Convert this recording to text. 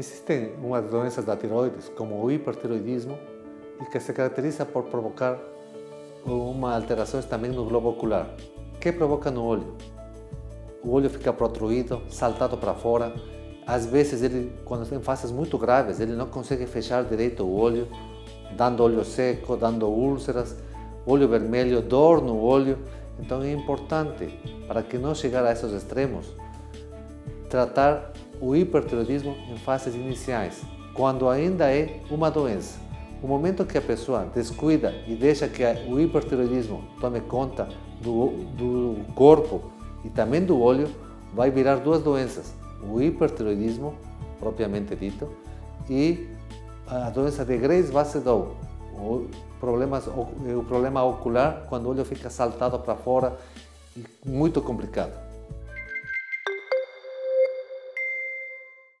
Existem umas doenças da tiroides, como o hipertiroidismo, e que se caracteriza por provocar uma alteração também no globo ocular, que provoca no olho. O olho fica protruído, saltado para fora. Às vezes, ele, quando em fases muito graves, ele não consegue fechar direito o olho, dando olho seco, dando úlceras, olho vermelho, dor no olho. Então é importante, para que não chegar a esses extremos, tratar o hipertiroidismo em fases iniciais, quando ainda é uma doença. O momento que a pessoa descuida e deixa que o hipertiroidismo tome conta do, do corpo e também do olho, vai virar duas doenças: o hipertiroidismo, propriamente dito, e a doença de Graves-Basedow, o, o problema ocular, quando o olho fica saltado para fora, muito complicado.